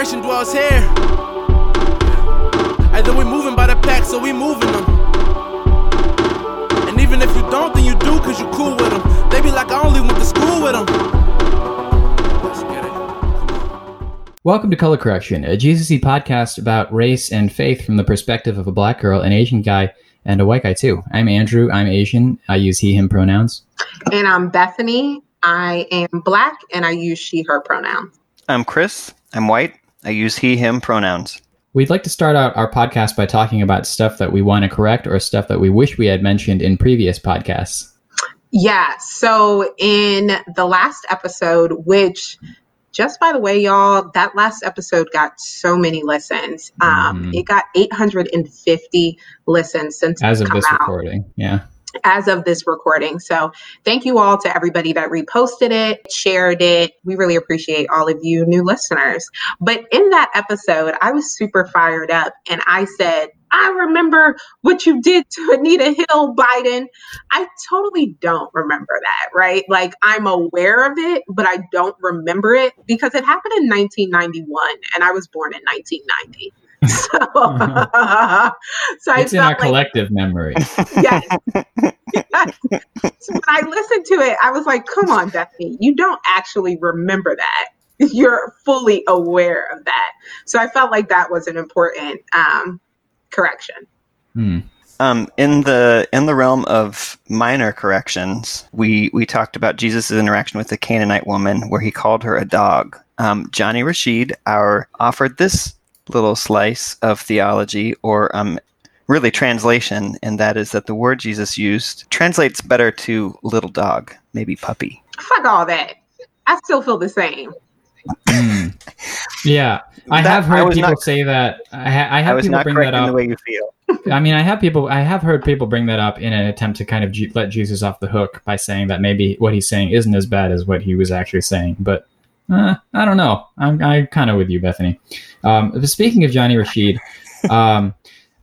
correction dwells here. Either we moving by the pack, so we moving them. And even if you don't, then you do, cause you cool with them. They be like, I only went to school with them. Let's get it. Welcome to Color Correction, a GCC podcast about race and faith from the perspective of a black girl, an Asian guy, and a white guy too. I'm Andrew. I'm Asian. I use he, him pronouns. And I'm Bethany. I am black and I use she, her pronouns. I'm Chris. I'm white. I use he, him pronouns. We'd like to start out our podcast by talking about stuff that we want to correct or stuff that we wish we had mentioned in previous podcasts. Yeah. So in the last episode, which just by the way, y'all, that last episode got so many listens. Um, Mhm. It got 850 listens since As of this out. recording, yeah. As of this recording. So thank you all to everybody that reposted it, shared it. We really appreciate all of you new listeners. But in that episode, I was super fired up and I said, I remember what you did to Anita Hill, Biden. I totally don't remember that, right? Like I'm aware of it, but I don't remember it because it happened in 1991 and I was born in 1990. So, so I It's in our like collective memory. yes. Yes. So when I listened to it, I was like, come on, Bethany, you don't actually remember that. You're fully aware of that. So I felt like that was an important um, correction. Hmm. Um, in the in the realm of minor corrections, we we talked about Jesus' interaction with the Canaanite woman, where he called her a dog. Um, Johnny Rashid, our offered this little slice of theology, or um, really translation, and that is that the word Jesus used translates better to little dog, maybe puppy. Fuck all that. I still feel the same. Hmm. Yeah, I That- have heard was people not- say that. I, ha- I I have was people not bring that up. the way you feel. I mean, I have people. I have heard people bring that up in an attempt to kind of G- let Jesus off the hook by saying that maybe what he's saying isn't as bad as what he was actually saying. But uh, I don't know. I'm, I'm kind of with you, Bethany. Um, speaking of Johnny Rashid, um,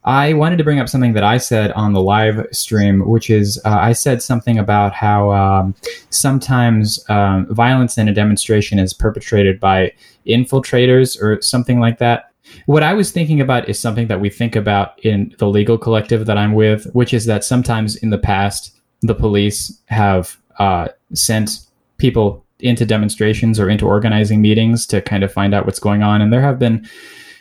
I wanted to bring up something that I said on the live stream, which is uh, I said something about how um, sometimes um, violence in a demonstration is perpetrated by infiltrators or something like that. What I was thinking about is something that we think about in the legal collective that I'm with, which is that sometimes in the past, the police have uh, sent people into demonstrations or into organizing meetings to kind of find out what's going on. And there have been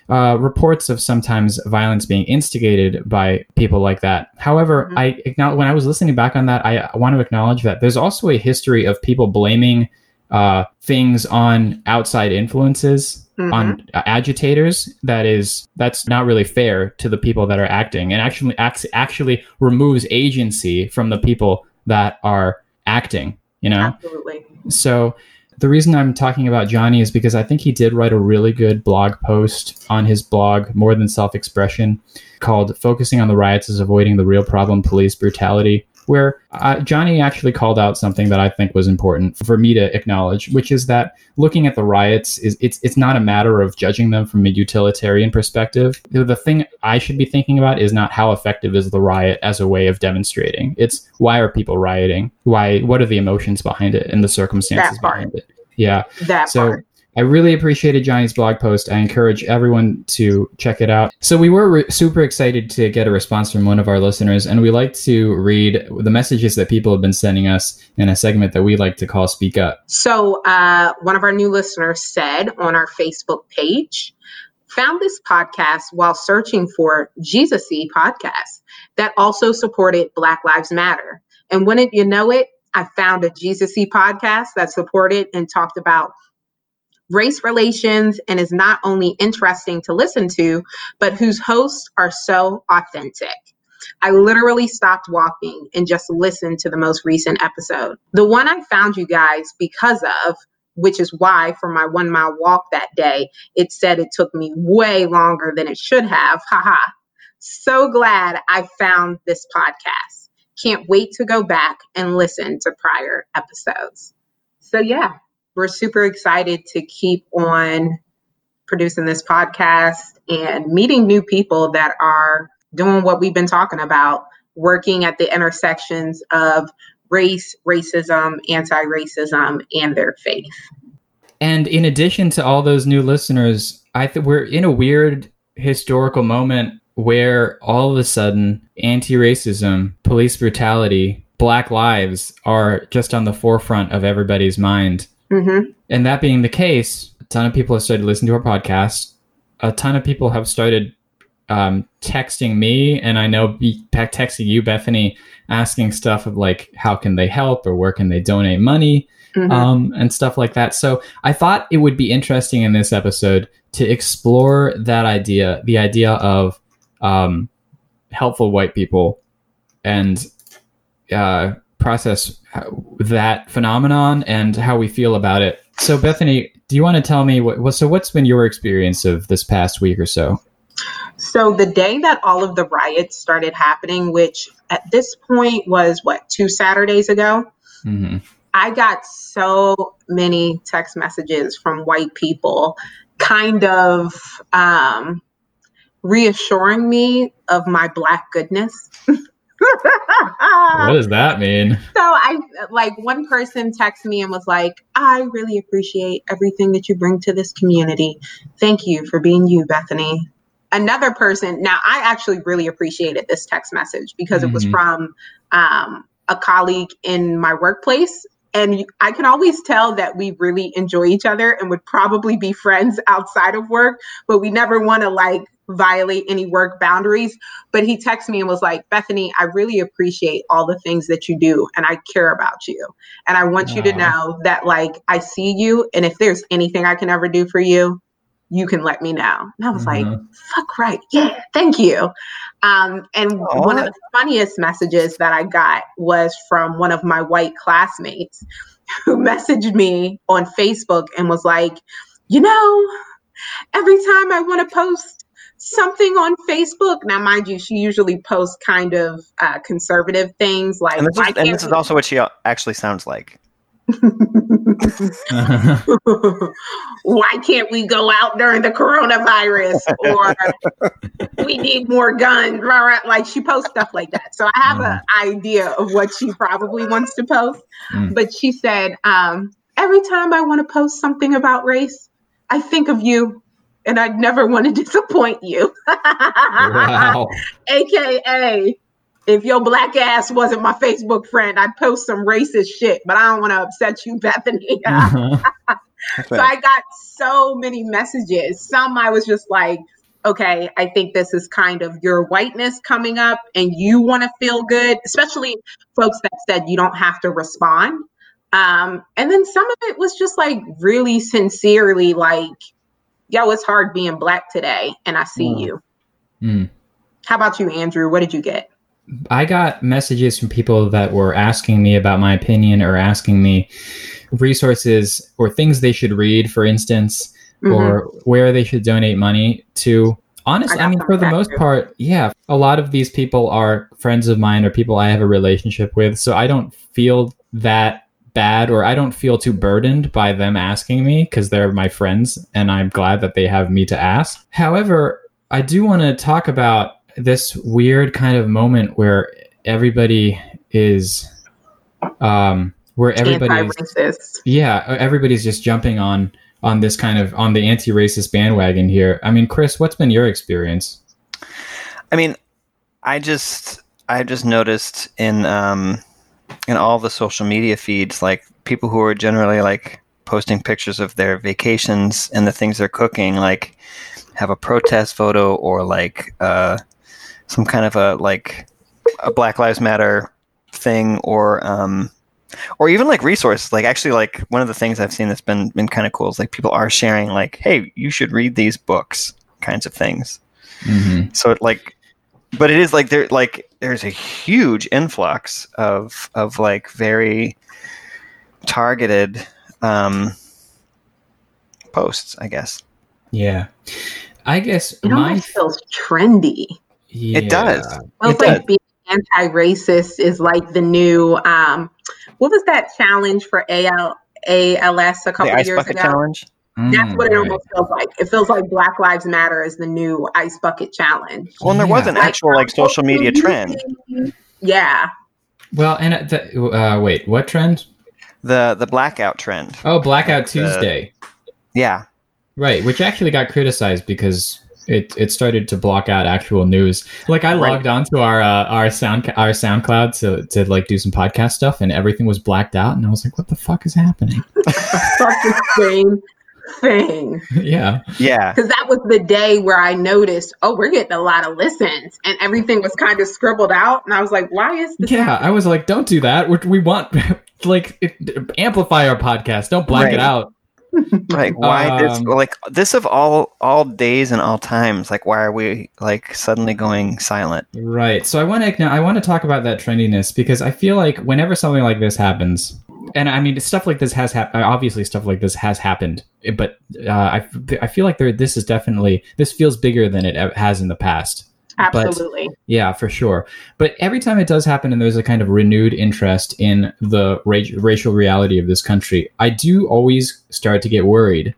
uh, reports of sometimes violence being instigated by people like that. However, Mhm. I acknowledge, when I was listening back on that, I, want to acknowledge that there's also a history of people blaming uh, things on outside influences Mhm. on uh, agitators that is that's not really fair to the people that are acting and actually acts, actually removes agency from the people that are acting you know Absolutely. So the reason I'm talking about Johnny is because I think he did write a really good blog post on his blog, More Than Self Expression, called Focusing on the Riots is Avoiding the Real Problem Police Brutality, where uh, Johnny actually called out something that I think was important for me to acknowledge, which is that looking at the riots is it's it's not a matter of judging them from a utilitarian perspective. The thing I should be thinking about is not how effective is the riot as a way of demonstrating. It's why are people rioting? Why what are the emotions behind it and the circumstances behind it? Yeah. That So part. I really appreciated Johnny's blog post. I encourage everyone to check it out. So we were re- super excited to get a response from one of our listeners, and we like to read the messages that people have been sending us in a segment that we like to call "Speak Up." So, uh, one of our new listeners said on our Facebook page, found this podcast while searching for Jesus Y podcast that also supported Black Lives Matter. And wouldn't you know it, I found a Jesus Y podcast that supported and talked about race relations and is not only interesting to listen to, but whose hosts are so authentic. I literally stopped walking and just listened to the most recent episode. The one I found you guys because of, which is why for my one mile walk that day, it said it took me way longer than it should have. Haha. So glad I found this podcast. Can't wait to go back and listen to prior episodes. So, yeah, we're super excited to keep on producing this podcast and meeting new people that are doing what we've been talking about, working at the intersections of race, racism, anti racism, and their faith. And in addition to all those new listeners, I think we're in a weird historical moment where all of a sudden anti-racism, police brutality, black lives are just on the forefront of everybody's mind. Hmm And that being the case, a ton of people have started listening to our podcast. A ton of people have started um, texting me, and I know be, texting you, Bethany, asking stuff of like, how can they help or where can they donate money hmm um, and stuff like that. So I thought it would be interesting in this episode to explore that idea, the idea of um, helpful white people, and uh, process that phenomenon and how we feel about it. So Bethany, do you want to tell me what? what- So what's been your experience of this past week or so? So the day that all of the riots started happening, which at this point was what two Saturdays ago, hmm I got so many text messages from white people, kind of um, reassuring me of my black goodness. What does that mean? So I like one person texted me and was like, I really appreciate everything that you bring to this community. Thank you for being you, Bethany. Another person, now I actually really appreciated this text message because it was Mhm. from um, a colleague in my workplace. And I can always tell that we really enjoy each other and would probably be friends outside of work, but we never want to like violate any work boundaries. But he texted me and was like, Bethany, I really appreciate all the things that you do and I care about you. And I want you to know that like I see you and if there's anything I can ever do for you, you can let me know. And I was like, Mhm. fuck right. Yeah, thank you. Um, and Aw. one of the funniest messages that I got was from one of my white classmates who messaged me on Facebook and was like, you know, every time I want to post something on Facebook, now mind you, she usually posts kind of uh, conservative things like, And this, is, and this is also what she actually sounds like. why can't we go out during the coronavirus or we need more guns rah, rah. like she posts stuff like that so i have an idea of what she probably wants to post Mm. but she said um, every time i want to post something about race i think of you and i'd never want to disappoint you wow. aka if your black ass wasn't my facebook friend i'd post some racist shit but i don't want to upset you bethany so I got so many messages. Some I was just like, okay, I think this is kind of your whiteness coming up and you want to feel good, especially folks that said you don't have to respond. Um, and then some of it was just like really sincerely like, yo, it's hard being black today and I see Mm. you. Mm. How about you, Andrew? What did you get? I got messages from people that were asking me about my opinion or asking me resources or things they should read, for instance, Mhm. or where they should donate money to. Honestly, I I, mean, for the most too. part, yeah, a lot of these people are friends of mine or people I have a relationship with. So I don't feel that bad or I don't feel too burdened by them asking me because they're my friends and I'm glad that they have me to ask. However, I do want to talk about this weird kind of moment where everybody is, um, where everybody Anti-racist. yeah everybody's just jumping on on this kind of on the anti-racist bandwagon here i mean chris what's been your experience I mean, I just I just noticed in um in all the social media feeds like people who are generally like posting pictures of their vacations and the things they're cooking like have a protest photo or like uh some kind of a like a Black Lives Matter thing or um or even like resources like actually like one of the things i've seen that's been been kind of cool is like people are sharing like hey you should read these books kinds of things mm-hmm. so it like but it is like they're like there's a huge influx of of like very targeted um posts i guess yeah i guess It my almost feels trendy. yeah. It does. Well, It it's like does. being anti-racist is like the new um what was that challenge for AL ALS a the couple of ice years bucket ago? challenge That's Mm, what it right. almost feels like. It feels like Black Lives Matter is the new ice bucket challenge. well and there was Yeah. an actual like social media trend Yeah. well and at the, uh, wait what trend the the blackout trend oh blackout Like the- tuesday yeah Right, which actually got criticized because it it started to block out actual news. Like I Right. logged onto our uh, our sound our SoundCloud to to like do some podcast stuff, and everything was blacked out, and I was like, "What the fuck is happening?" Such the same thing. yeah, Yeah. Because that was the day where I noticed, oh, we're getting a lot of listens, and everything was kind of scribbled out, and I was like, why is this? yeah. I was like, "Don't do that. We're, we want like it, amplify our podcast. Don't black Right. it out." Like why this Um, like this of all all days and all times, like why are we like suddenly going silent? Right. So I want to now I want to talk about that trendiness because I feel like whenever something like this happens, and I mean stuff like this has happened. Obviously, stuff like this has happened, but uh, I I feel like there this is definitely this feels bigger than it has in the past. Absolutely. Yeah, for sure. But every time it does happen, and there's a kind of renewed interest in the ra- racial reality of this country, I do always start to get worried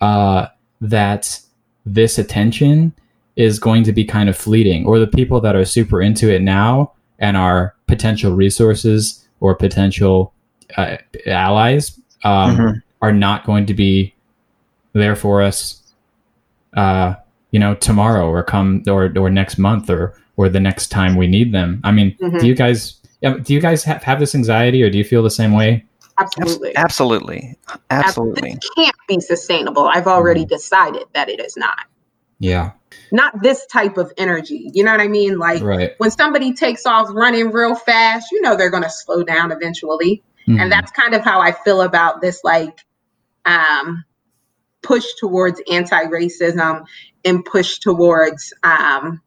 uh, that this attention is going to be kind of fleeting, or the people that are super into it now and are potential resources or potential uh, allies um, Mhm. are not going to be there for us uh, you know tomorrow or come or or next month or or the next time we need them i mean Mhm. do you guys do you guys have, have this anxiety or do you feel the same way Absolutely. Absolutely. Absolutely. This can't be sustainable. I've already Mm-hmm. decided that it is not. yeah Not this type of energy. You know what I mean? Like right when somebody takes off running real fast, you know they're going to slow down eventually. Mhm. and that's kind of how i feel about this like um push towards anti-racism and push towards um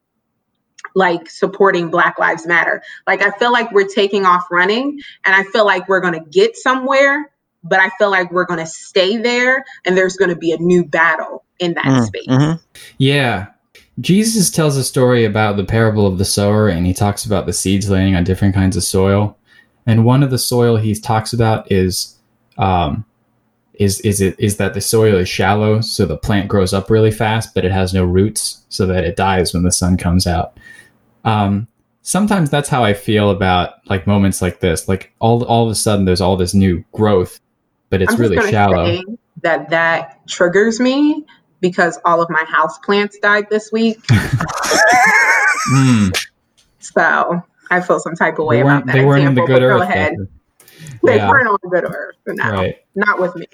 like supporting black lives matter. Like i feel like we're taking off running and i feel like we're going to get somewhere but i feel like we're going to stay there and there's going to be a new battle in that Mm, space. Mhm. yeah. Jesus tells a story about the parable of the sower and he talks about the seeds laying on different kinds of soil and one of the soil he talks about is um is is it is that the soil is shallow so the plant grows up really fast but it has no roots so that it dies when the sun comes out. Um sometimes that's how i feel about like moments like this. Like all all of a sudden there's all this new growth but it's really shallow. that that triggers me because all of my house plants died this week. Mm, So I felt some type of way they about that they weren't in the example, good but go ahead. They Yeah. weren't on the good earth. No, right not with me.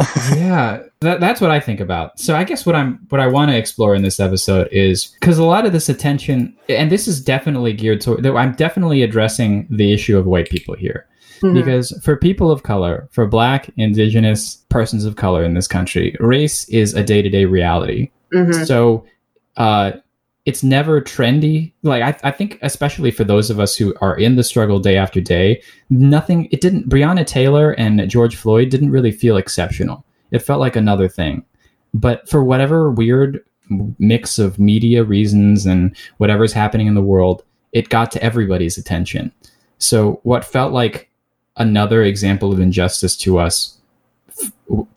yeah that, that's what i think about so i guess what i'm what i want to explore in this episode is because a lot of this attention and this is definitely geared toward i'm definitely addressing the issue of white people here Mhm. because for people of color for black indigenous persons of color in this country race is a day-to-day reality Mhm. so uh it's never trendy. Like I, I think especially for those of us who are in the struggle day after day nothing it didn't breonna taylor and george floyd didn't really feel exceptional. It felt like another thing. But for whatever weird mix of media reasons and whatever's happening in the world it got to everybody's attention. So what felt like another example of injustice to us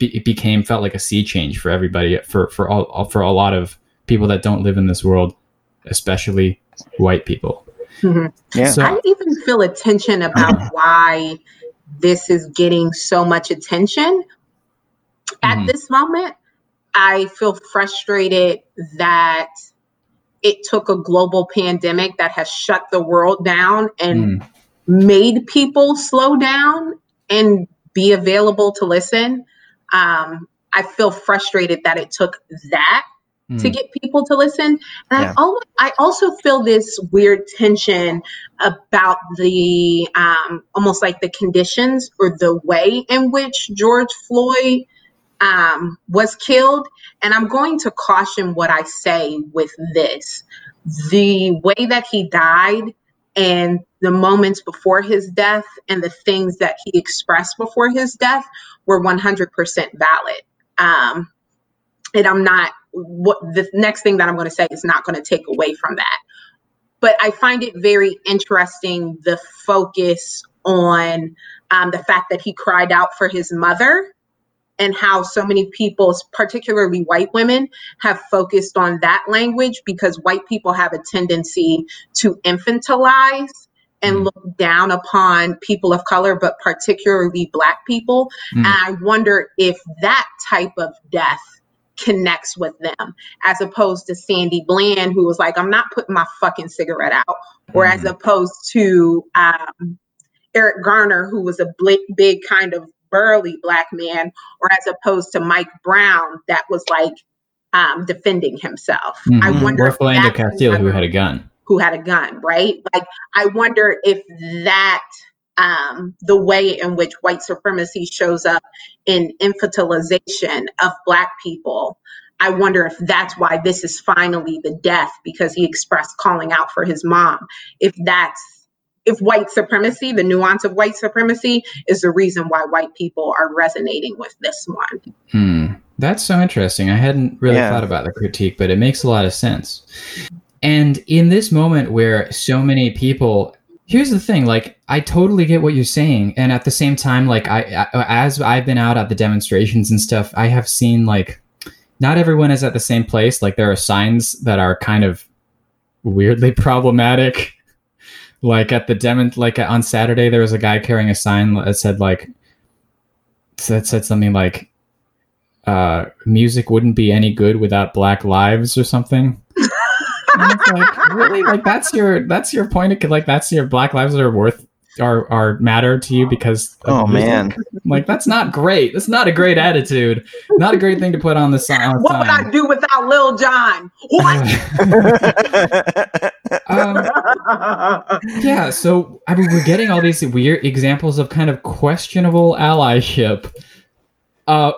it became felt like a sea change for everybody for for all for a lot of people that don't live in this world especially white people Mhm. Yeah. so I even feel a tension about why this is getting so much attention at Mhm. this moment. I feel frustrated that it took a global pandemic that has shut the world down and mm, made people slow down and be available to listen. Um, I feel frustrated that it took that to mm, get people to listen. And Yeah. I, al- I also feel this weird tension about the um, almost like the conditions or the way in which George Floyd um, was killed. And I'm going to caution what I say with this the way that he died and the moments before his death and the things that he expressed before his death were 100% valid. Um, and I'm not what the next thing that I'm going to say is not going to take away from that. But I find it very interesting the focus on um, the fact that he cried out for his mother and how so many people, particularly white women, have focused on that language because white people have a tendency to infantilize and Mm. look down upon people of color, but particularly black people. Mm. And I wonder if that type of death connects with them, as opposed to Sandy Bland, who was like, I'm not putting my fucking cigarette out, or as Mhm. opposed to um, Eric Garner, who was a big, big kind of burly black man, or as opposed to Mike Brown, that was like um, defending himself. I Mhm. wonder Or Philando Castile, who had a gun. who had a gun, right? Like, I wonder if that, um, the way in which white supremacy shows up in infantilization of Black people, I wonder if that's why this is finally the death because he expressed calling out for his mom. If that's if white supremacy, the nuance of white supremacy, is the reason why white people are resonating with this one. Hmm. That's so interesting. I hadn't really Yeah. thought about the critique, but it makes a lot of sense. And in this moment where so many people, here's the thing: like, I totally get what you're saying, and at the same time, like, I, I as I've been out at the demonstrations and stuff, I have seen like, not everyone is at the same place. Like, there are signs that are kind of weirdly problematic. Like at the demo, like on Saturday, there was a guy carrying a sign that said like, that said something like, uh, music wouldn't be any good without black lives or something. And it's like, really? Like that's your that's your point of like that's your black lives are worth are are matter to you because Oh music? man. like that's not great. That's not a great attitude. Not a great thing to put on the sign. What would I do without Lil Jon? What? um, yeah, so I mean, we're getting all these weird examples of kind of questionable allyship. Uh,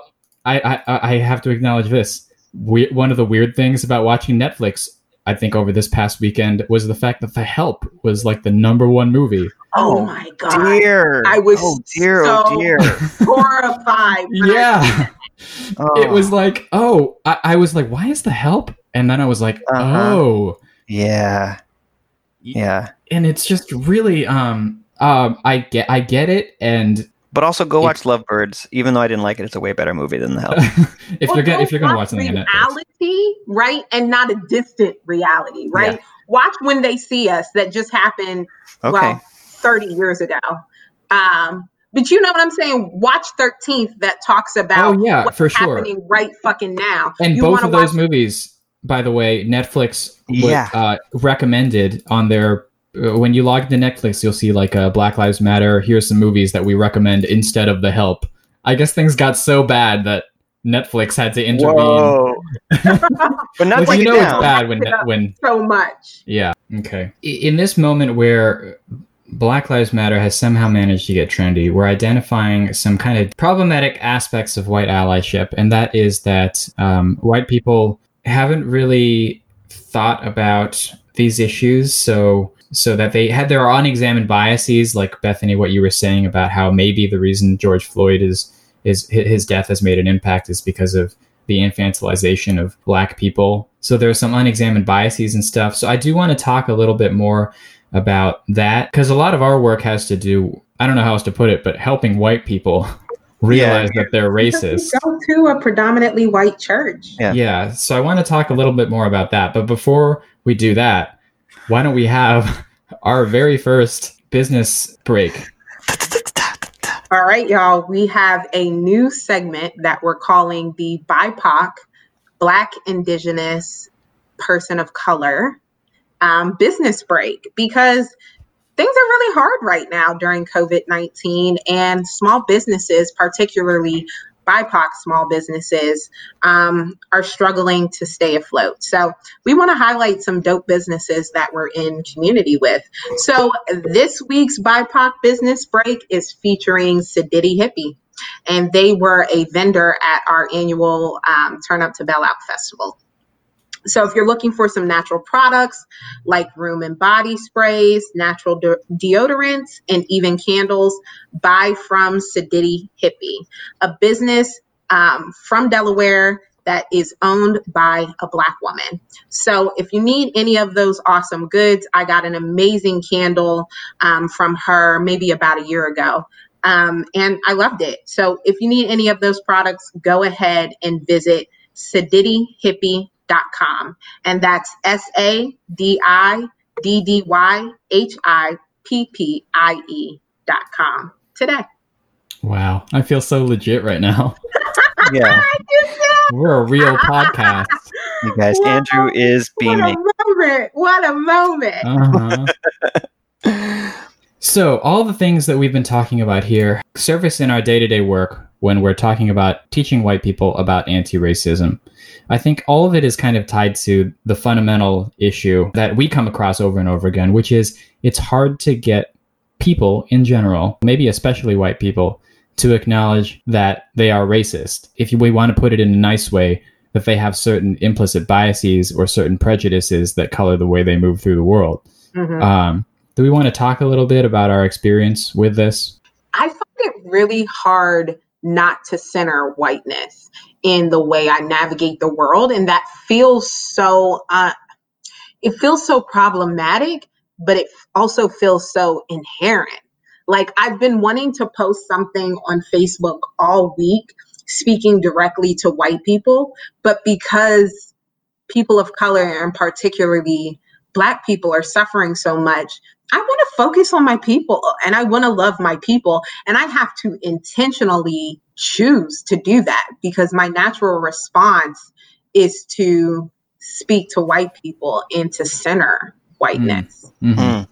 I I, I have to acknowledge this. We, one of the weird things about watching Netflix, I think, over this past weekend was the fact that The Help was like the number one movie. oh my god. dear. I was Oh dear. so- oh dear. horrified. when I- Yeah, Oh, it was like, oh, I, I was like, why is The Help? And then I was like, Uh-huh. oh, Yeah. Yeah. and it's just really, um, um, I get, I get it, and But also go It- watch Lovebirds. Even though I didn't like it, it's a way better movie than The Help. if Well, you're gonna if you're gonna watch something on Netflix. reality, right, and not a distant reality, right? Watch when they see us that just happened Okay. well 30 years ago. Um, but you know what I'm saying? Watch 13th that talks about Oh yeah, what's for sure. happening right fucking now. And You both of those watch- movies, by the way, Netflix w- Yeah. uh, recommended on their. Uh, when you log into Netflix, you'll see like uh, Black Lives Matter. Here's some movies that we recommend instead of The Help. I guess things got so bad that Netflix had to intervene. Whoa. but not Like, take you it know it's bad when when so much. Yeah. Okay. In this moment where Black Lives Matter has somehow managed to get trendy, we're identifying some kind of problematic aspects of white allyship, and that is that um, white people haven't really thought about these issues, so so that they had their unexamined biases, like Bethany, what you were saying about how maybe the reason George Floyd is is his death has made an impact is because of the infantilization of black people. So there are some unexamined biases and stuff. So I do want to talk a little bit more about that because a lot of our work has to do, I don't know how else to put it, but helping white people realize that they're racist. Go to a predominantly white church. Yeah. Yeah. So I want to talk a little bit more about that. But before we do that, why don't we have our very first business break? All right, y'all. We have a new segment that we're calling the BIPOC, Black Indigenous Person of Color um, Business Break because things are really hard right now during COVID 19, and small businesses, particularly BIPOC small businesses, um, are struggling to stay afloat. So, we want to highlight some dope businesses that we're in community with. So this week's BIPOC business break is featuring Sadiddy Hippie, and they were a vendor at our annual um, Turn Up to Bell Out Festival. So if you're looking for some natural products like room and body sprays, natural de- deodorants, and even candles, buy from Sadiddy Hippie, a business um, from Delaware that is owned by a Black woman. So if you need any of those awesome goods, I got an amazing candle um, from her maybe about a year ago. Um, and I loved it. So if you need any of those products, go ahead and visit sadiddyhippie.com. And that's S A D I D D Y H I P P I E dot com today. Wow. I feel so legit right now. Yeah. We're a real podcast. You guys, Wow. Andrew is What a moment! What a moment! Uh-huh. So, all the things that we've been talking about here surface in our day to day work when we're talking about teaching white people about anti racism. I think all of it is kind of tied to the fundamental issue that we come across over and over again, which is it's hard to get people in general, maybe especially white people, to acknowledge that they are racist. If we want to put it in a nice way, that they have certain implicit biases or certain prejudices that color the way they move through the world. Mhm. Um, do we want to talk a little bit about our experience with this? I find it really hard not to center whiteness in the way I navigate the world, and that feels so. Uh, it feels so problematic, but it also feels so inherent. Like I've been wanting to post something on Facebook all week, speaking directly to white people, but because people of color and particularly black people are suffering so much I want to focus on my people and I want to love my people. And I have to intentionally choose to do that because my natural response is to speak to white people and to center whiteness. Mhm. Mm.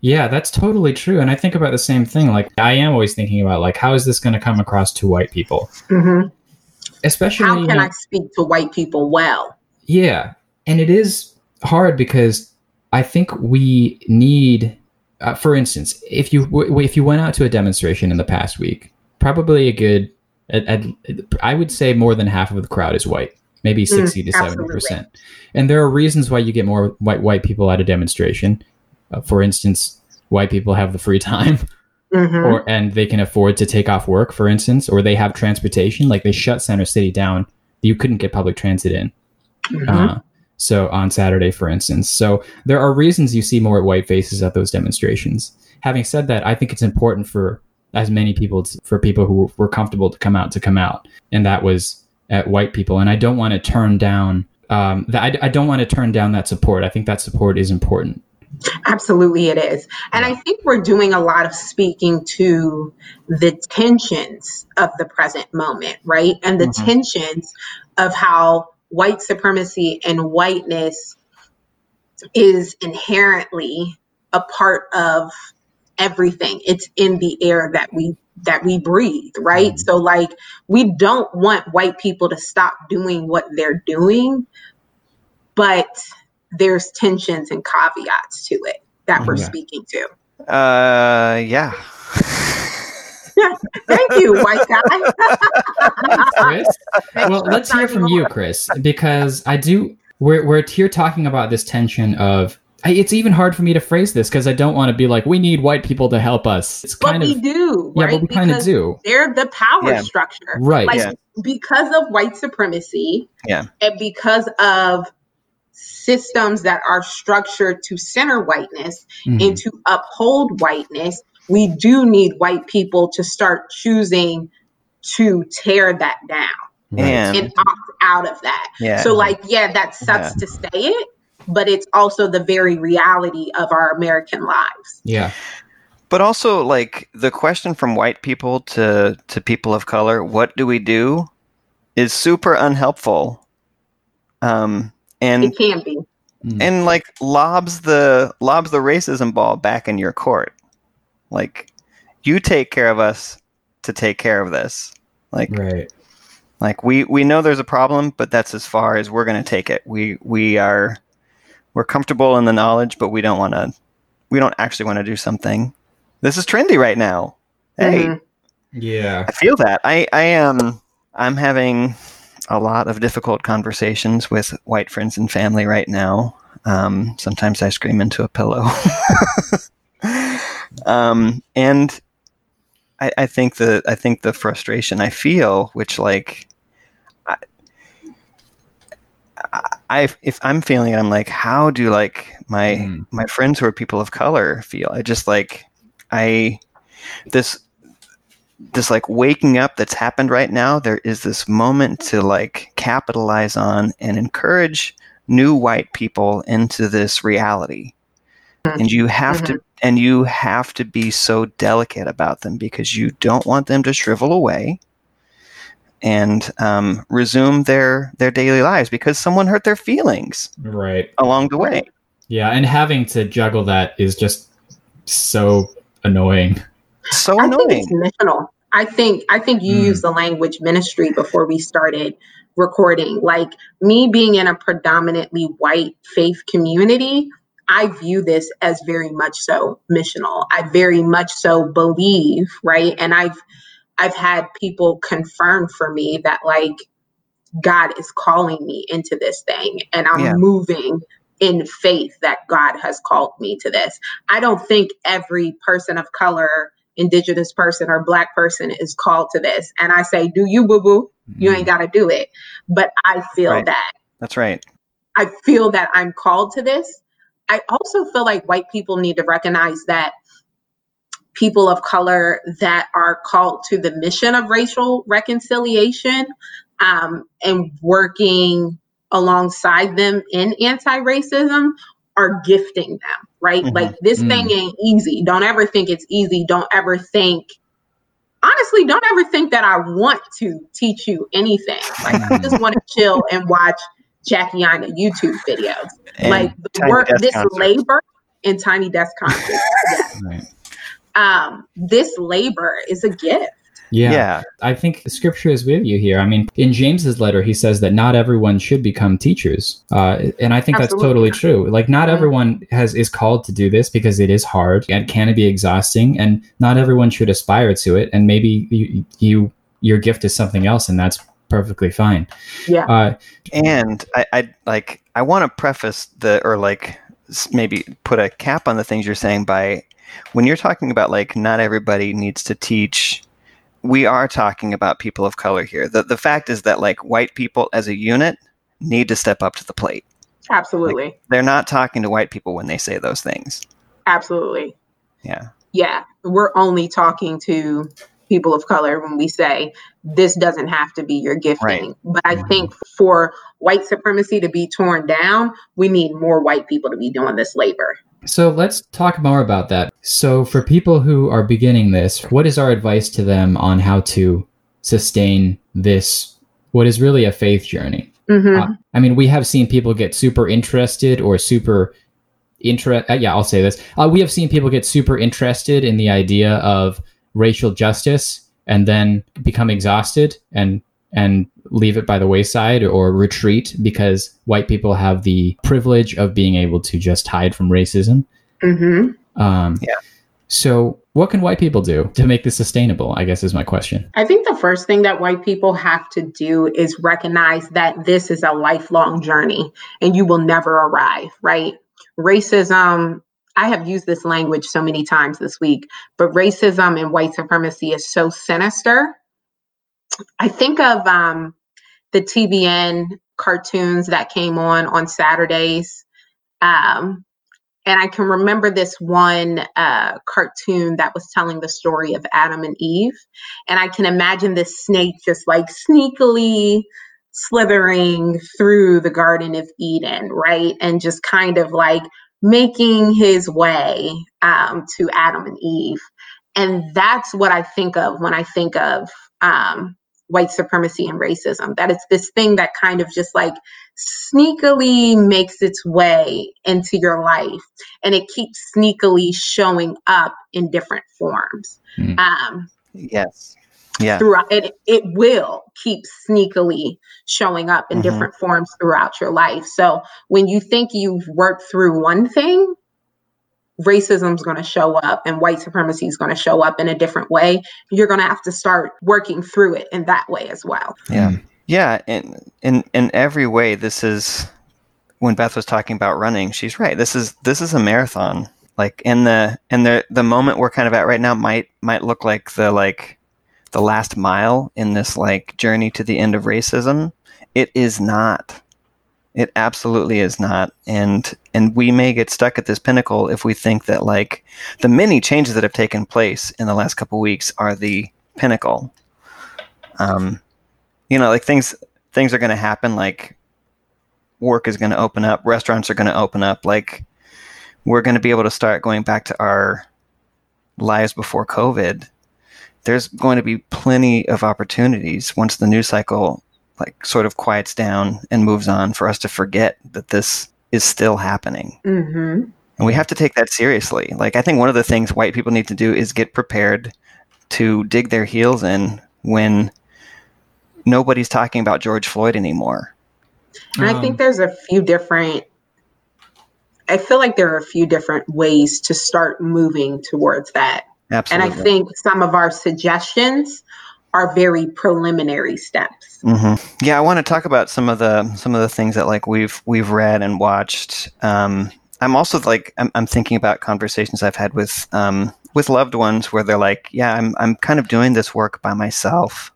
Yeah, that's totally true. And I think about the same thing. Like, I am always thinking about, like, how is this going to come across to white people? Mhm. Especially, How you can know- I speak to white people well? Yeah, and it is hard because I think we need, uh, for instance, if you w- if you went out to a demonstration in the past week, probably a good, I would say more than half of the crowd is white, maybe sixty to seventy percent. And there are reasons why you get more white white people at a demonstration. Uh, for instance, white people have the free time, Mhm. or and they can afford to take off work, for instance, or they have transportation. Like they shut Center City down, you couldn't get public transit in. Mhm. Uh, so on Saturday, for instance. So there are reasons you see more white faces at those demonstrations. Having said that, I think it's important for as many people, for people who were comfortable to come out, to come out, and that was at white people. And I don't want to turn down. Um, that I, I don't want to turn down that support. I think that support is important. Absolutely, it is. And I think we're doing a lot of speaking to the tensions of the present moment, right? And the Mhm. tensions of how white supremacy and whiteness is inherently a part of everything. It's in the air that we that we breathe, right? Mhm. So like we don't want white people to stop doing what they're doing, but there's tensions and caveats to it that we're Yeah. speaking to. Uh, yeah. Thank you, white guy. Chris, well, let's hear from you. Chris, because I do. We're we're here talking about this tension of. I, it's even hard for me to phrase this because I don't want to be like, we need white people to help us. It's But kind we do, yeah, right? but we kind of do, They're the power Yeah. structure. right? Like Yeah. because of white supremacy Yeah. and because of systems that are structured to center whiteness Mhm. and to uphold whiteness, we do need white people to start choosing to tear that down Right. And and opt out of that. yeah. So, like, yeah, that sucks to say it, but it's also the very reality of our American lives. yeah, But also, like the question from white people to to people of color, "What do we do?" is super unhelpful. Um, and It can be. Mm. and like lobs the lobs the racism ball back in your court. Like, you take care of us to take care of this. Like, right. like we we know there's a problem, but that's as far as we're going to take it. We we are we're comfortable in the knowledge, but we don't want to. We don't actually want to do something. This is trendy right now. Hey, Mhm. Yeah. I feel that. I I am. I'm having a lot of difficult conversations with white friends and family right now. Um, sometimes I scream into a pillow. um, and I, I think the I think the frustration I feel, which like I, I if I'm feeling it, I'm like, how do like my Mm. my friends who are people of color feel? I just like I this this like waking up that's happened right now there is this moment to like capitalize on and encourage new white people into this reality and you have to and you have to be so delicate about them because you don't want them to shrivel away and um, resume their their daily lives because someone hurt their feelings Right. along the way. Yeah, and having to juggle that is just so annoying. So I think annoying. it's missional. I think I think you Mm. used the language ministry before we started recording. Like me being in a predominantly white faith community, I view this as very much so missional. I very much so believe, right? And I've I've had people confirm for me that like God is calling me into this thing and I'm Yeah. moving in faith that God has called me to this. I don't think every person of color, indigenous person, or black person is called to this. And I say, do you boo boo? You mm-hmm. ain't got to do it. But I feel Right. that. That's right. I feel that I'm called to this. I also feel like white people need to recognize that people of color that are called to the mission of racial reconciliation um, and working alongside them in anti-racism are gifting them right Mhm. like this Mhm. thing ain't easy don't ever think it's easy don't ever think honestly don't ever think that i want to teach you anything like i just want to chill and watch jackie on youtube videos And like the work this concerts. labor in tiny desk concerts yes. Right. um this labor is a gift Yeah. yeah. I think the scripture is with you here. I mean, in James's letter, he says that not everyone should become teachers, uh, and I think that's totally true. Like, not Mhm. everyone has is called to do this because it is hard and can be exhausting, and not everyone should aspire to it. And maybe you, you your gift is something else, and that's perfectly fine. Yeah. Uh, And I, I like I want to preface the or like maybe put a cap on the things you're saying by when you're talking about like not everybody needs to teach. We are talking about people of color here. The the fact is that like white people as a unit need to step up to the plate. absolutely They're not talking to white people when they say those things. absolutely Yeah. yeah we're only talking to people of color when we say this doesn't have to be your gifting Right. but i Mhm. think for white supremacy to be torn down we need more white people to be doing this labor So let's talk more about that. So, for people who are beginning this, what is our advice to them on how to sustain this, what is really a faith journey? Mhm. Uh, I mean, we have seen people get super interested or super interest. Uh, yeah, I'll say this. Uh, we have seen people get super interested in the idea of racial justice and then become exhausted and and leave it by the wayside or retreat because white people have the privilege of being able to just hide from racism. Mhm. Um, Yeah. So, what can white people do to make this sustainable? I guess is my question. I think the first thing that white people have to do is recognize that this is a lifelong journey and you will never arrive, right? Racism, I have used this language so many times this week, but racism and white supremacy is so sinister. I think of um, the TBN cartoons that came on on Saturdays. Um, and I can remember this one uh, cartoon that was telling the story of Adam and Eve. And I can imagine this snake just like sneakily slithering through the Garden of Eden, right? And just kind of like making his way um, to Adam and Eve. And that's what I think of when I think of um, white supremacy and racism, that it's this thing that kind of just like sneakily makes its way into your life and it keeps sneakily showing up in different forms. Hmm. Um, Yes. Yeah. throughout it, it will keep sneakily showing up in Mhm. different forms throughout your life. So when you think you've worked through one thing, racism's going to show up and white supremacy is going to show up in a different way. You're going to have to start working through it in that way as well. Yeah. Yeah, in in in every way, this is when Beth was talking about running. She's right. This is this is a marathon. Like in the in the the moment we're kind of at right now might might look like the like the last mile in this like journey to the end of racism. It is not. It absolutely is not. And and we may get stuck at this pinnacle if we think that like the many changes that have taken place in the last couple weeks are the pinnacle. Um, you know, like things things are going to happen. Like work is going to open up, restaurants are going to open up. Like we're going to be able to start going back to our lives before COVID. There's going to be plenty of opportunities once the news cycle like sort of quiets down and moves on for us to forget that this is still happening. hmm And we have to take that seriously. Like, I think one of the things white people need to do is get prepared to dig their heels in when nobody's talking about George Floyd anymore. And I Um, think there's a few different. I feel like there are a few different ways to start moving towards that. Absolutely. And I think some of our suggestions are very preliminary steps. hmm Yeah, I want to talk about some of the some of the things that like we've we've read and watched. Um, I'm also like I'm, I'm thinking about conversations I've had with um, with loved ones where they're like, yeah, I'm I'm kind of doing this work by myself.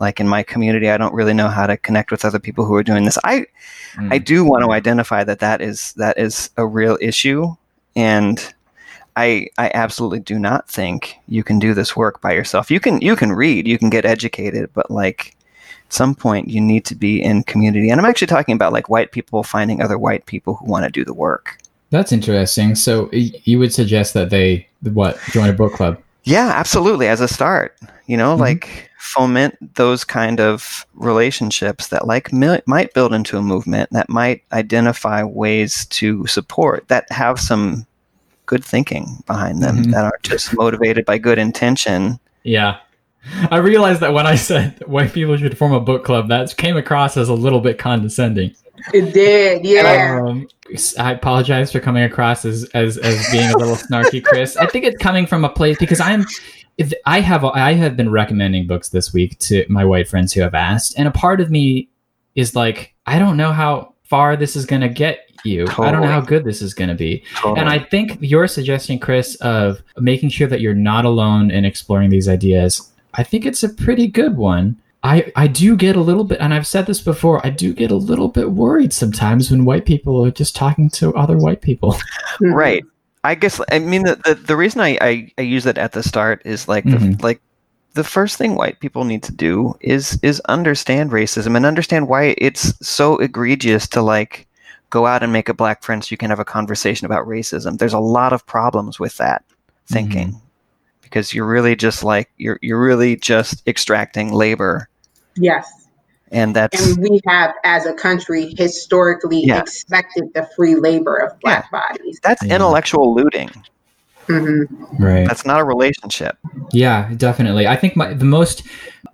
Like in my community, I don't really know how to connect with other people who are doing this. I mm. I do want to identify that that is that is a real issue, and I I absolutely do not think you can do this work by yourself. You can you can read, you can get educated, but like at some point you need to be in community. And I'm actually talking about like white people finding other white people who want to do the work. That's interesting. So you would suggest that they what join a book club? Yeah, absolutely. As a start, you know, Mhm. like foment those kind of relationships that like mi- might build into a movement that might identify ways to support that have some good thinking behind them Mhm. that aren't just motivated by good intention. Yeah. I realized that when I said white people should form a book club, that came across as a little bit condescending. It did, yeah. Um, I apologize for coming across as, as as being a little snarky, Chris. I think it's coming from a place because I'm. If I have I have been recommending books this week to my white friends who have asked, and a part of me is like, I don't know how far this is going to get you. I don't know how good this is going to be. And I think your suggestion, Chris, of making sure that you're not alone in exploring these ideas, I think it's a pretty good one. I, I do get a little bit, and I've said this before, I do get a little bit worried sometimes when white people are just talking to other white people. Right. I guess I mean the the, the reason I, I, I use that at the start is like the, Mhm. like the first thing white people need to do is is understand racism and understand why it's so egregious to like go out and make a black friend so you can have a conversation about racism. There's a lot of problems with that thinking mm-hmm. because you're really just like you're you're really just extracting labor Yes. and that's And we have, as a country, historically Yeah. expected the free labor of Black bodies. that's Yeah. intellectual looting. Hmm Right. That's not a relationship. Yeah, definitely. I think my, the most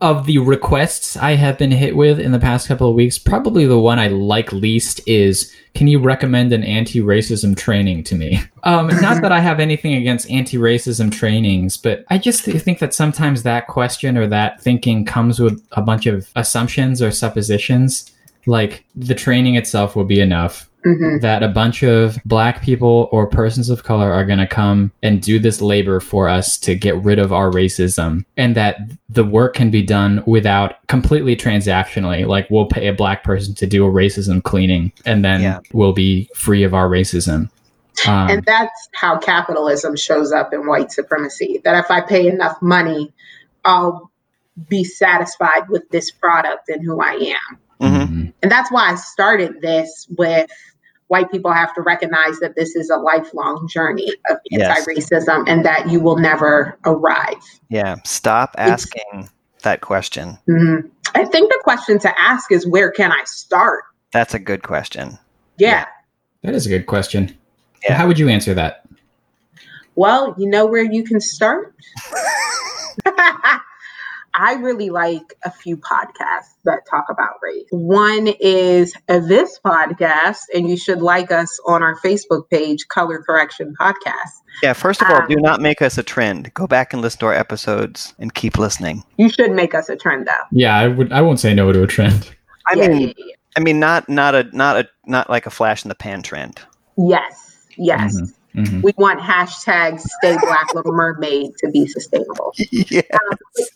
of the requests I have been hit with in the past couple of weeks, probably the one I like least is can you recommend an anti racism training to me? Um, not that I have anything against anti racism trainings, but I just th- think that sometimes that question or that thinking comes with a bunch of assumptions or suppositions. Like the training itself will be enough hmm that a bunch of black people or persons of color are going to come and do this labor for us to get rid of our racism and that the work can be done without completely transactionally like we'll pay a black person to do a racism cleaning and then Yeah. we'll be free of our racism um, And that's how capitalism shows up in white supremacy. That if I pay enough money, I'll be satisfied with this product and who I am. Mhm. mhm. And that's why I started this with white people have to recognize that this is a lifelong journey of anti-racism and that you will never arrive. Yeah. Stop asking that question. Mhm. I think the question to ask is where can I start? That's a good question. Yeah. that is a good question Yeah. how would you answer that Well, you know where you can start? I really like a few podcasts that talk about race. One is this podcast, and you should like us on our Facebook page, Color Correction Podcast. Yeah, first of all, Um, do not make us a trend. Go back and listen to our episodes and keep listening. You should make us a trend, though. yeah i would i won't say no to a trend I Yeah, mean, yeah, yeah. I mean, not not a not a not like a flash in the pan trend. yes, yes. Mhm. Mhm. We want hashtag Stay Black Little Mermaid to be sustainable. yeah,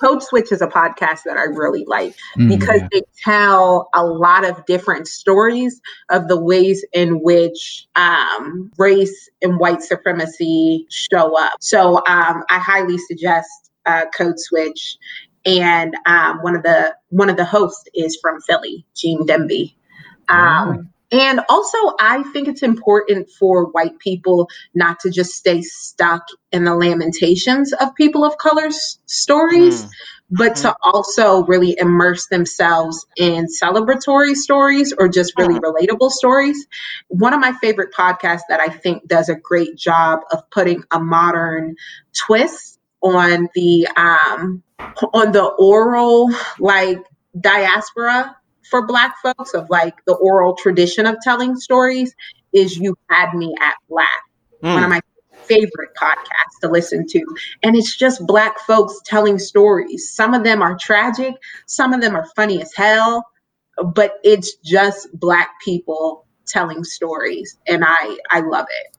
Code Switch is a podcast that I really like. Mhm. because they tell a lot of different stories of the ways in which um, race and white supremacy show up. So um, I highly suggest uh, Code Switch, and um, one of the one of the hosts is from Philly, Gene Demby. Um, And also, I think it's important for white people not to just stay stuck in the lamentations of people of color's stories, Mm. but to also really immerse themselves in celebratory stories or just really relatable stories. One of my favorite podcasts that I think does a great job of putting a modern twist on the um on the oral like diaspora for black folks of like the oral tradition of telling stories is you had me at black one of Mm. my favorite podcasts to listen to. And it's just Black folks telling stories. Some of them are tragic, some of them are funny as hell, but it's just Black people telling stories. And I, I love it.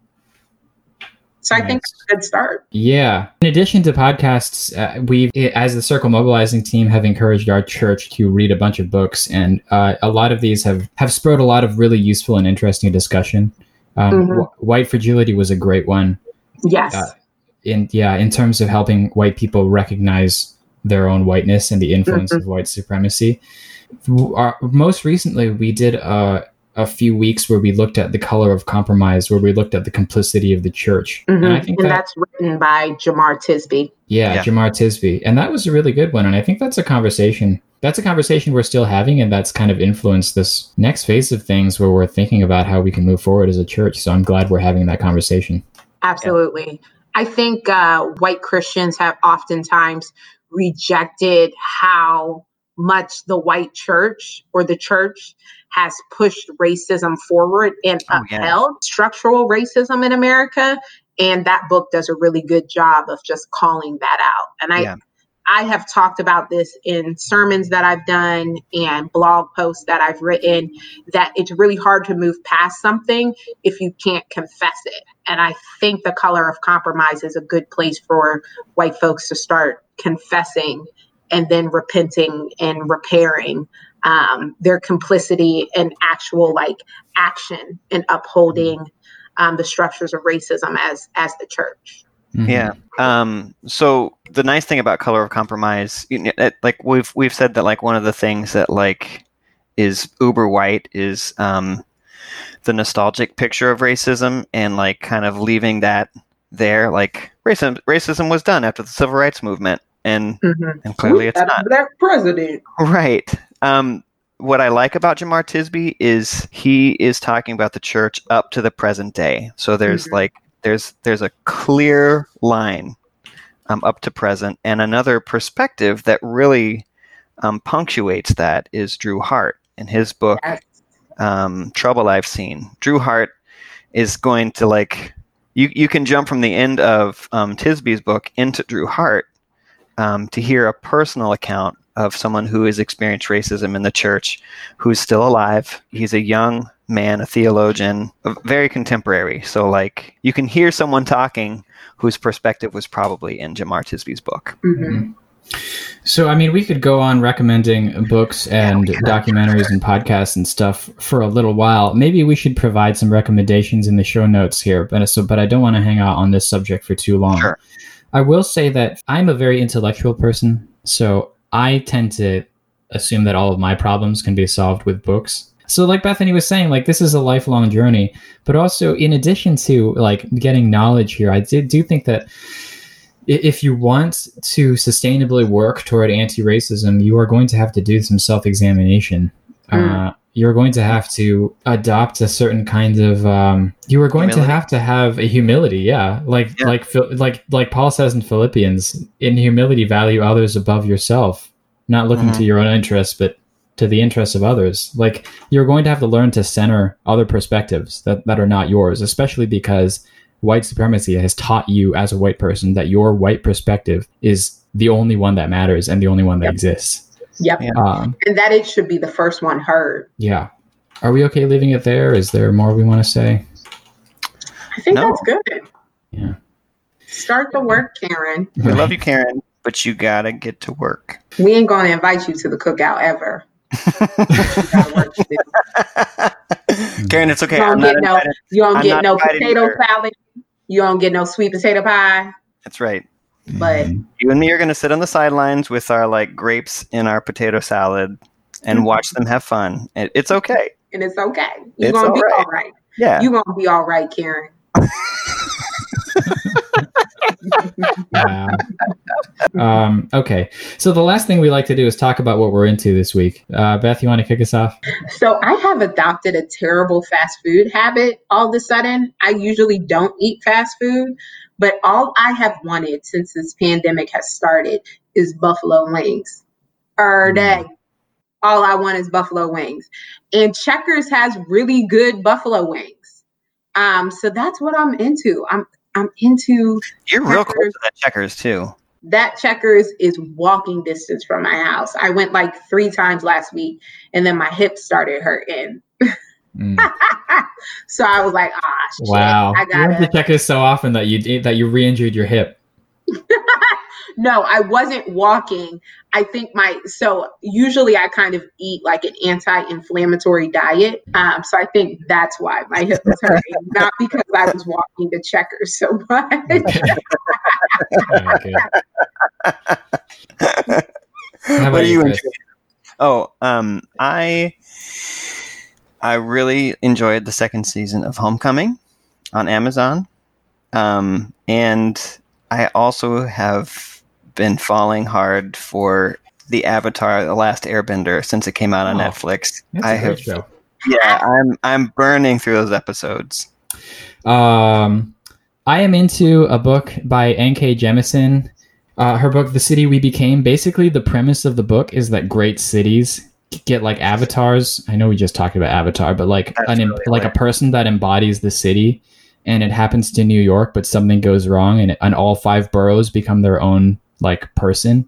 So I think Nice. it's a good start. Yeah. In addition to podcasts, uh, we, as the Circle Mobilizing team, have encouraged our church to read a bunch of books, and uh, a lot of these have have spurred a lot of really useful and interesting discussion. Um, Mhm. Wh- White Fragility was a great one. Yes. Uh, in yeah, in terms of helping white people recognize their own whiteness and the influence of white supremacy. Our, most recently, we did a, a few weeks where we looked at the color of compromise, where we looked at the complicity of the church, Mhm. and I think and that that's written by Jemar Tisby. yeah, Yeah. Jemar Tisby. And that was a really good one. And I think that's a conversation. That's a conversation we're still having, and that's kind of influenced this next phase of things where we're thinking about how we can move forward as a church. So I'm glad we're having that conversation. Absolutely. I think uh, white Christians have oftentimes rejected how much the white church or the church has pushed racism forward and Oh, yeah. upheld structural racism in America. And that book does a really good job of just calling that out. And I, Yeah. I have talked about this in sermons that I've done and blog posts that I've written that it's really hard to move past something if you can't confess it. And I think the color of compromise is a good place for white folks to start confessing and then repenting and repairing um, their complicity and actual like action and upholding um, the structures of racism as as the church. Mhm. Yeah. Um, so the nice thing about color of compromise, you know, it- like we've we've said that like one of the things that like is uber white is um, the nostalgic picture of racism and like kind of leaving that there. Like racism racism was done after the civil rights movement, and Mhm. and clearly it's not. black president. Right. Um, what I like about Jemar Tisby is he is talking about the church up to the present day. So there's Mhm. like there's there's a clear line um, up to present, and another perspective that really um, punctuates that is Drew Hart in his book Yes. um, Trouble I've Seen. Drew Hart is going to like you you can jump from the end of um, Tisby's book into Drew Hart um, to hear a personal account of someone who has experienced racism in the church, who's still alive. He's a young man, a theologian, very contemporary. So like you can hear someone talking whose perspective was probably in Jemar Tisby's book. Mhm. So, I mean, we could go on recommending books and documentaries and podcasts and stuff for a little while. Maybe we should provide some recommendations in the show notes here. But so, but I don't want to hang out on this subject for too long. Sure. I will say that I'm a very intellectual person, so I tend to assume that all of my problems can be solved with books. So, like Bethany was saying, like this is a lifelong journey. But also, in addition to like getting knowledge here, I did do think that if you want to sustainably work toward anti-racism, you are going to have to do some self-examination. Uh, you're going to have to adopt a certain kind of. Um, you are going Humility. to have to have a humility, yeah. Like Yeah. like like like Paul says in Philippians, in humility, value others above yourself, not looking Mhm. to your own interests, but to the interests of others. Like you're going to have to learn to center other perspectives that, that are not yours, especially because white supremacy has taught you as a white person that your white perspective is the only one that matters and the only one that Yep. exists. Yep. Yeah. Um, And that it should be the first one heard. yeah. Are we okay leaving it there? Is there more we want to say? I think No. that's good. Yeah. Start the work, Karen. We love you, Karen, but you gotta get to work. We ain't gonna invite you to the cookout ever. You got work to do. Karen, it's okay. You I'm don't not get no, you don't I'm get not no potato either. salad. You don't get no sweet potato pie. That's right. But Mhm. You and me are going to sit on the sidelines with our like grapes in our potato salad and Mhm. watch them have fun. It, it's okay. and it's okay. You're It's gonna be right. all right. Yeah. You're gonna be all right, Karen. Wow. um, okay. So the last thing we like to do is talk about what we're into this week. Uh, Beth, you want to kick us off? So I have adopted a terrible fast food habit all of a sudden. I usually don't eat fast food, but all I have wanted since this pandemic has started is buffalo wings. Er Mm. All I want is buffalo wings. And Checkers has really good buffalo wings. Um, so that's what I'm into. I'm I'm into You're real Checkers. close to that checkers too. that Checkers is walking distance from my house. I went like three times last week and then my hips started hurting. Mm. so I was like, ah, shit, Wow. I You went to gotta. check this so often that you that you re-injured your hip. no, I wasn't walking. I think my so usually I kind of eat like an anti-inflammatory diet. Um, so I think that's why my hip was hurting, not because I was walking the checkers so much. Okay. How what do you, you enjoy? Oh, um, I I really enjoyed the second season of Homecoming on Amazon, um, and I also have been falling hard for the Avatar: The Last Airbender since it came out on Oh, Netflix. I have, show. yeah, I'm I'm burning through those episodes. Um, I am into a book by N.K. Jemisin. Uh, her book, The City We Became. Basically, the premise of the book is that great cities get like avatars. I know we just talked about Avatar, but like That's an really like a person that embodies the city, and it happens to New York, but something goes wrong, and, and all five boroughs become their own like person,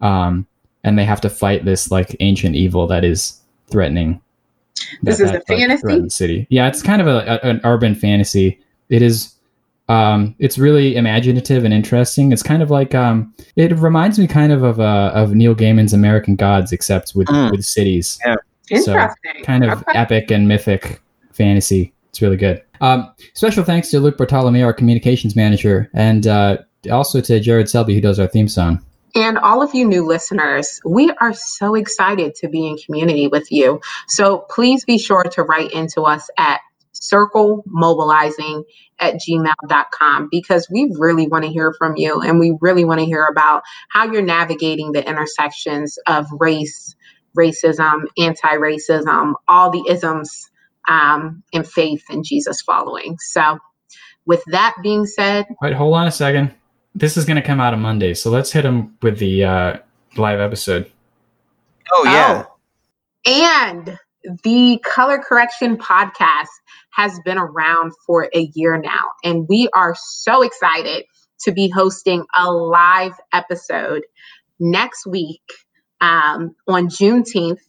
um, and they have to fight this like ancient evil that is threatening. This that- is a like, fantasy? threatens city. Yeah, it's kind of a, a- an urban fantasy. It is. Um, it's really imaginative and interesting. It's kind of like um, it reminds me kind of of uh, of Neil Gaiman's American Gods, except with Mm. with cities. Interesting. Kind of Okay. epic and mythic fantasy. It's really good. Um, special thanks to Luke Bartolomeo, our communications manager, and uh, also to Jared Selby, who does our theme song. And all of you new listeners, we are so excited to be in community with you. So please be sure to write into us at circlemobilizing at gmail.com because we really want to hear from you and we really want to hear about how you're navigating the intersections of race, racism, anti racism, all the isms, um, and faith in Jesus following. So, with that being said, Wait, hold on a second. This is going to come out on Monday, so let's hit them with the uh, live episode. Oh yeah, And the Color Correction podcast has been around for a year now. And we are so excited to be hosting a live episode next week um, on Juneteenth,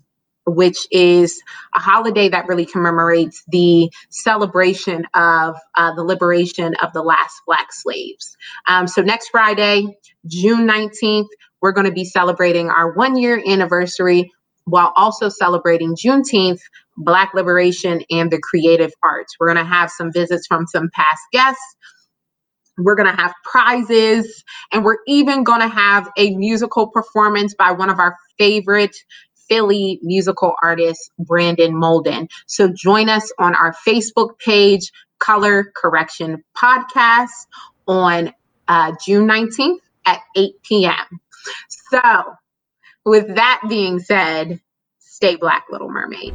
which is a holiday that really commemorates the celebration of uh, the liberation of the last Black slaves. Um, so next Friday, June 19th, we're going to be celebrating our one year anniversary while also celebrating Juneteenth, Black liberation, and the creative arts. We're going to have some visits from some past guests. We're going to have prizes, and we're even going to have a musical performance by one of our favorite Philly musical artist, Brandon Molden. So join us on our Facebook page, Color Correction Podcast, on uh, June 19th at 8 p.m. So, with that being said, stay black, Little Mermaid.